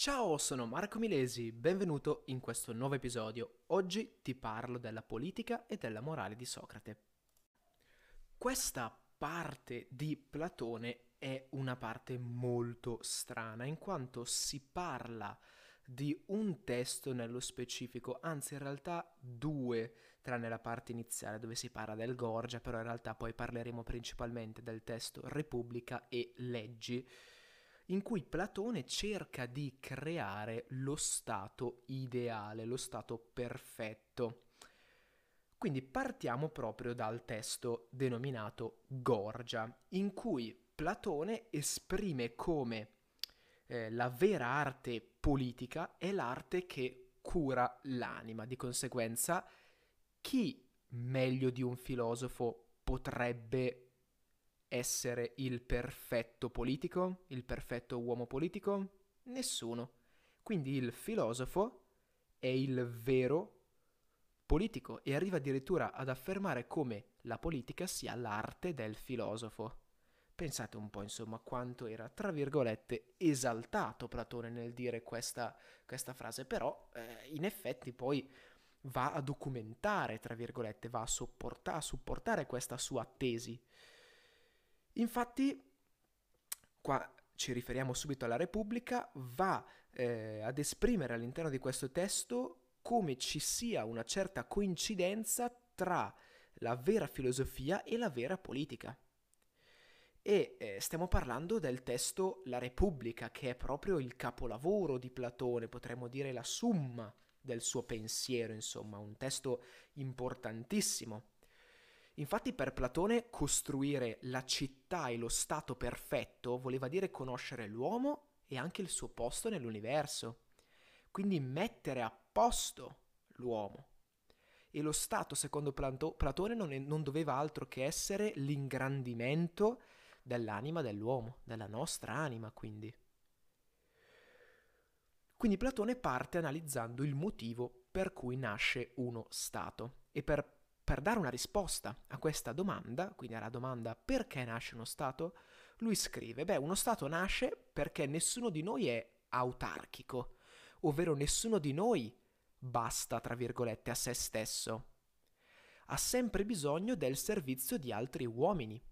Ciao, sono Marco Milesi, benvenuto in questo nuovo episodio. Oggi ti parlo della politica e della morale di Socrate. Questa parte di Platone è una parte molto strana, in quanto si parla di un testo nello specifico, anzi in realtà due, tranne la parte iniziale dove si parla del Gorgia, però in realtà poi parleremo principalmente del testo Repubblica e Leggi in cui Platone cerca di creare lo stato ideale, lo stato perfetto. Quindi partiamo proprio dal testo denominato Gorgia, in cui Platone esprime come eh, la vera arte politica è l'arte che cura l'anima. Di conseguenza, chi meglio di un filosofo potrebbe essere il perfetto politico, il perfetto uomo politico? Nessuno. Quindi il filosofo è il vero politico e arriva addirittura ad affermare come la politica sia l'arte del filosofo. Pensate un po', insomma, quanto era, tra virgolette, esaltato Platone nel dire questa, questa frase, però eh, in effetti poi va a documentare, tra virgolette, va a, sopporta- a supportare questa sua tesi. Infatti, qua ci riferiamo subito alla Repubblica, va eh, ad esprimere all'interno di questo testo come ci sia una certa coincidenza tra la vera filosofia e la vera politica. E eh, stiamo parlando del testo La Repubblica, che è proprio il capolavoro di Platone, potremmo dire la summa del suo pensiero, insomma, un testo importantissimo. Infatti per Platone costruire la città e lo stato perfetto voleva dire conoscere l'uomo e anche il suo posto nell'universo. Quindi mettere a posto l'uomo. E lo stato, secondo Plato- Platone, non, è, non doveva altro che essere l'ingrandimento dell'anima dell'uomo, della nostra anima, quindi. Quindi Platone parte analizzando il motivo per cui nasce uno Stato e per per dare una risposta a questa domanda, quindi alla domanda perché nasce uno Stato, lui scrive, beh, uno Stato nasce perché nessuno di noi è autarchico, ovvero nessuno di noi basta, tra virgolette, a se stesso. Ha sempre bisogno del servizio di altri uomini.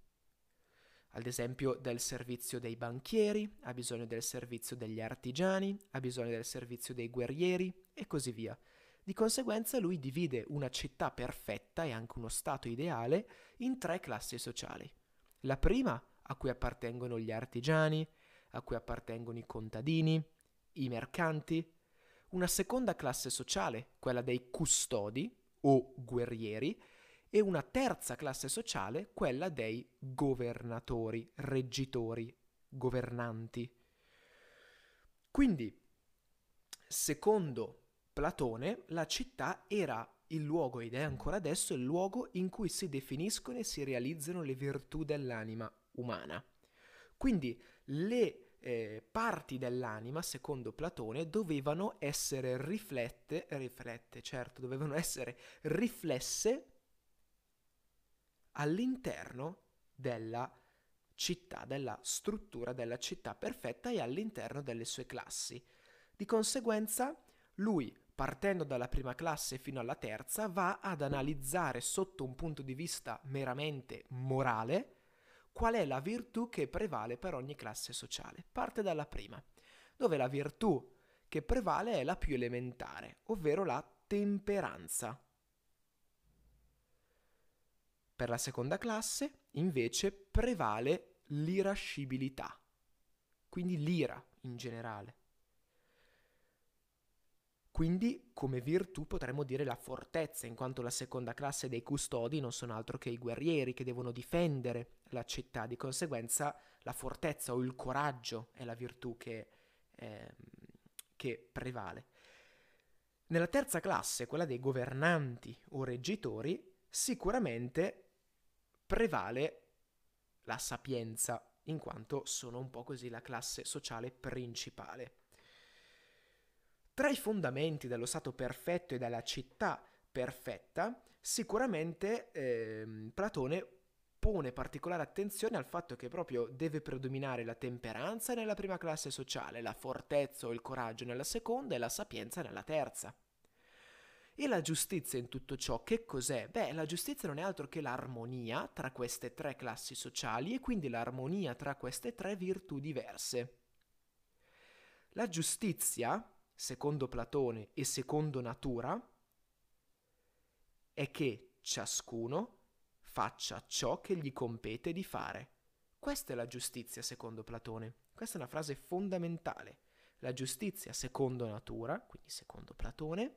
Ad esempio del servizio dei banchieri, ha bisogno del servizio degli artigiani, ha bisogno del servizio dei guerrieri e così via. Di conseguenza lui divide una città perfetta e anche uno stato ideale in tre classi sociali. La prima, a cui appartengono gli artigiani, a cui appartengono i contadini, i mercanti. Una seconda classe sociale, quella dei custodi o guerrieri, e una terza classe sociale, quella dei governatori, reggitori, governanti. Quindi, secondo Platone, la città era il luogo, ed è ancora adesso il luogo in cui si definiscono e si realizzano le virtù dell'anima umana. Quindi le eh, parti dell'anima, secondo Platone, dovevano essere riflette, riflette, certo, dovevano essere riflesse all'interno della città, della struttura della città perfetta e all'interno delle sue classi. Di conseguenza, lui partendo dalla prima classe fino alla terza, va ad analizzare sotto un punto di vista meramente morale qual è la virtù che prevale per ogni classe sociale. Parte dalla prima, dove la virtù che prevale è la più elementare, ovvero la temperanza. Per la seconda classe, invece, prevale l'irascibilità, quindi l'ira in generale. Quindi, come virtù potremmo dire la fortezza, in quanto la seconda classe dei custodi non sono altro che i guerrieri che devono difendere la città. Di conseguenza, la fortezza o il coraggio è la virtù che, eh, che prevale. Nella terza classe, quella dei governanti o reggitori, sicuramente prevale la sapienza, in quanto sono un po' così la classe sociale principale. Tra i fondamenti dello Stato perfetto e della città perfetta, sicuramente eh, Platone pone particolare attenzione al fatto che proprio deve predominare la temperanza nella prima classe sociale, la fortezza o il coraggio nella seconda e la sapienza nella terza. E la giustizia in tutto ciò che cos'è? Beh, la giustizia non è altro che l'armonia tra queste tre classi sociali e quindi l'armonia tra queste tre virtù diverse. La giustizia, secondo Platone e secondo natura, è che ciascuno faccia ciò che gli compete di fare. Questa è la giustizia secondo Platone. Questa è una frase fondamentale. La giustizia secondo natura, quindi secondo Platone,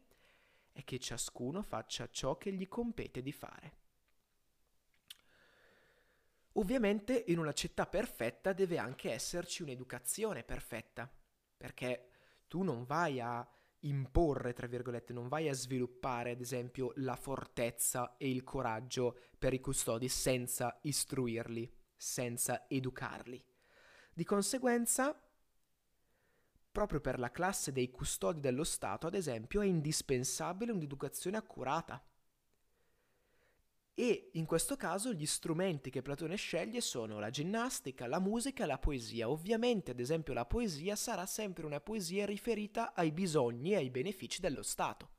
è che ciascuno faccia ciò che gli compete di fare. Ovviamente in una città perfetta deve anche esserci un'educazione perfetta, perché tu non vai a imporre, tra virgolette, non vai a sviluppare, ad esempio, la fortezza e il coraggio per i custodi senza istruirli, senza educarli. Di conseguenza, proprio per la classe dei custodi dello Stato, ad esempio, è indispensabile un'educazione accurata. E in questo caso gli strumenti che Platone sceglie sono la ginnastica, la musica e la poesia. Ovviamente, ad esempio, la poesia sarà sempre una poesia riferita ai bisogni e ai benefici dello Stato.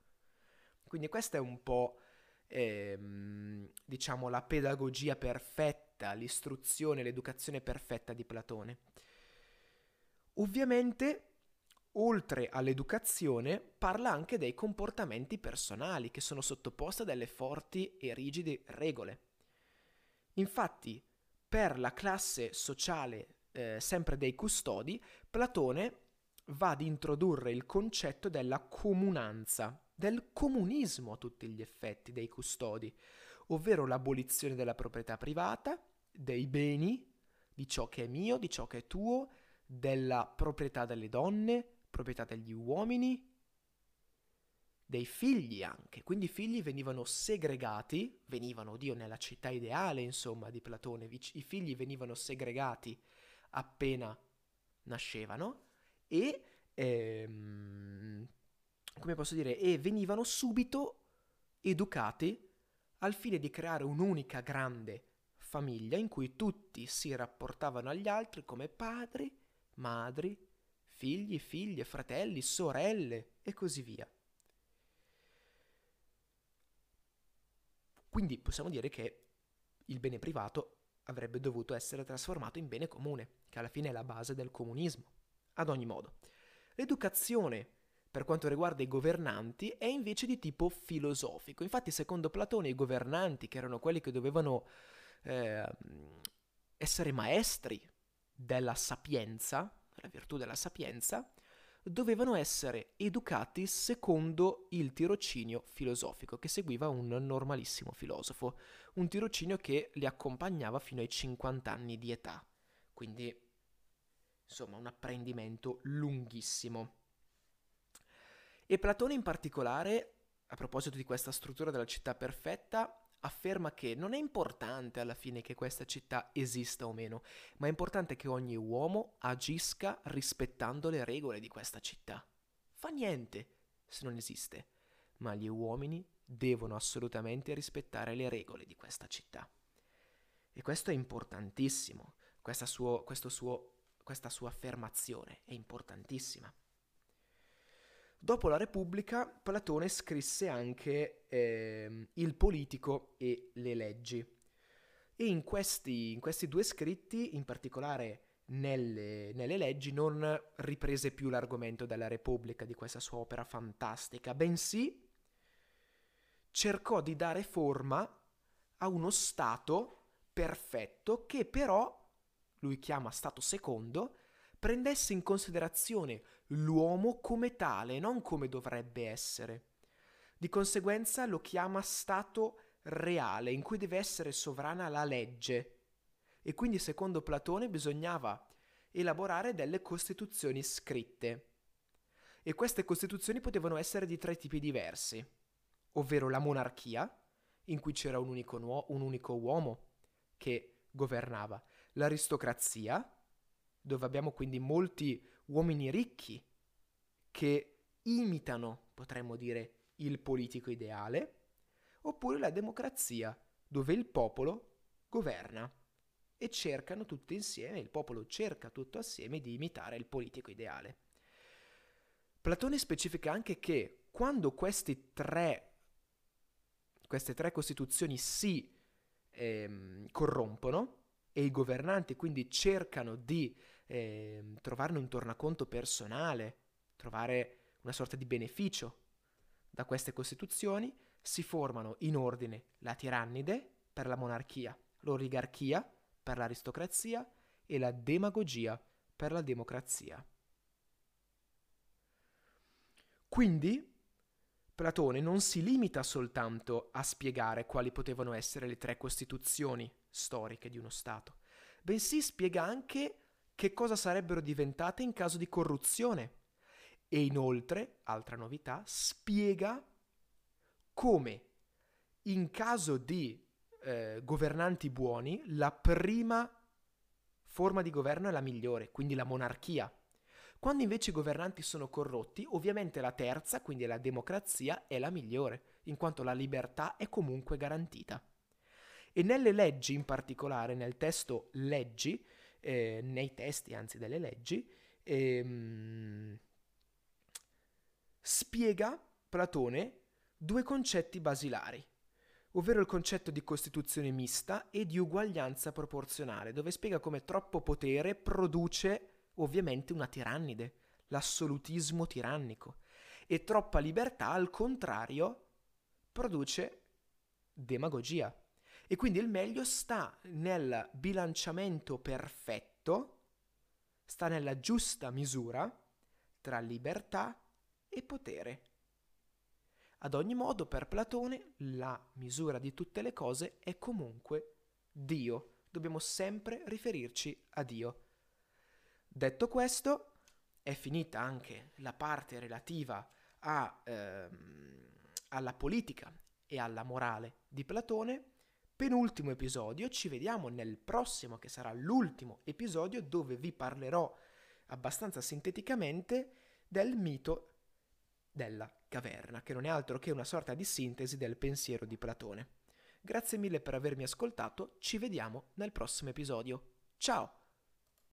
Quindi questa è un po', ehm, diciamo, la pedagogia perfetta, l'istruzione, l'educazione perfetta di Platone. Ovviamente oltre all'educazione, parla anche dei comportamenti personali che sono sottoposti a delle forti e rigide regole. Infatti, per la classe sociale eh, sempre dei custodi, Platone va ad introdurre il concetto della comunanza, del comunismo a tutti gli effetti dei custodi, ovvero l'abolizione della proprietà privata, dei beni, di ciò che è mio, di ciò che è tuo, della proprietà delle donne, proprietà degli uomini, dei figli anche, quindi i figli venivano segregati, venivano, Dio, nella città ideale, insomma, di Platone, i figli venivano segregati appena nascevano e, ehm, come posso dire, e venivano subito educati al fine di creare un'unica grande famiglia in cui tutti si rapportavano agli altri come padri, madri, figli, figlie, fratelli, sorelle e così via. Quindi possiamo dire che il bene privato avrebbe dovuto essere trasformato in bene comune, che alla fine è la base del comunismo. Ad ogni modo, l'educazione per quanto riguarda i governanti è invece di tipo filosofico. Infatti, secondo Platone, i governanti, che erano quelli che dovevano eh, essere maestri della sapienza, la virtù della sapienza, dovevano essere educati secondo il tirocinio filosofico che seguiva un normalissimo filosofo, un tirocinio che li accompagnava fino ai 50 anni di età. Quindi, insomma, un apprendimento lunghissimo. E Platone in particolare, a proposito di questa struttura della città perfetta, afferma che non è importante alla fine che questa città esista o meno, ma è importante che ogni uomo agisca rispettando le regole di questa città. Fa niente se non esiste, ma gli uomini devono assolutamente rispettare le regole di questa città. E questo è importantissimo, questa, suo, suo, questa sua affermazione è importantissima. Dopo la Repubblica, Platone scrisse anche eh, Il politico e le leggi. E in questi, in questi due scritti, in particolare nelle, nelle, leggi, non riprese più l'argomento della Repubblica, di questa sua opera fantastica, bensì cercò di dare forma a uno Stato perfetto che però, lui chiama Stato secondo, prendesse in considerazione l'uomo come tale, non come dovrebbe essere. Di conseguenza lo chiama stato reale, in cui deve essere sovrana la legge. E quindi, secondo Platone, bisognava elaborare delle costituzioni scritte. E queste costituzioni potevano essere di tre tipi diversi, ovvero la monarchia, in cui c'era un unico, nuo- un unico uomo che governava, l'aristocrazia, dove abbiamo quindi molti uomini ricchi che imitano, potremmo dire, il politico ideale, oppure la democrazia, dove il popolo governa e cercano tutti insieme, il popolo cerca tutto assieme di imitare il politico ideale. Platone specifica anche che quando tre, queste tre costituzioni si ehm, corrompono e i governanti quindi cercano di ehm, trovarne un tornaconto personale, trovare una sorta di beneficio da queste costituzioni, si formano in ordine la tirannide per la monarchia, l'oligarchia per l'aristocrazia e la demagogia per la democrazia. Quindi Platone non si limita soltanto a spiegare quali potevano essere le tre costituzioni storiche di uno Stato, bensì spiega anche che cosa sarebbero diventate in caso di corruzione e inoltre, altra novità, spiega come in caso di eh, governanti buoni la prima forma di governo è la migliore, quindi la monarchia. Quando invece i governanti sono corrotti, ovviamente la terza, quindi la democrazia, è la migliore, in quanto la libertà è comunque garantita. E nelle leggi in particolare, nel testo leggi, eh, nei testi anzi delle leggi, ehm, spiega Platone due concetti basilari, ovvero il concetto di costituzione mista e di uguaglianza proporzionale, dove spiega come troppo potere produce ovviamente una tirannide, l'assolutismo tirannico, e troppa libertà al contrario produce demagogia. E quindi il meglio sta nel bilanciamento perfetto, sta nella giusta misura tra libertà e potere. Ad ogni modo, per Platone, la misura di tutte le cose è comunque Dio. Dobbiamo sempre riferirci a Dio. Detto questo, è finita anche la parte relativa a, ehm, alla politica e alla morale di Platone. Penultimo episodio, ci vediamo nel prossimo, che sarà l'ultimo episodio, dove vi parlerò abbastanza sinteticamente del mito della caverna, che non è altro che una sorta di sintesi del pensiero di Platone. Grazie mille per avermi ascoltato, ci vediamo nel prossimo episodio. Ciao!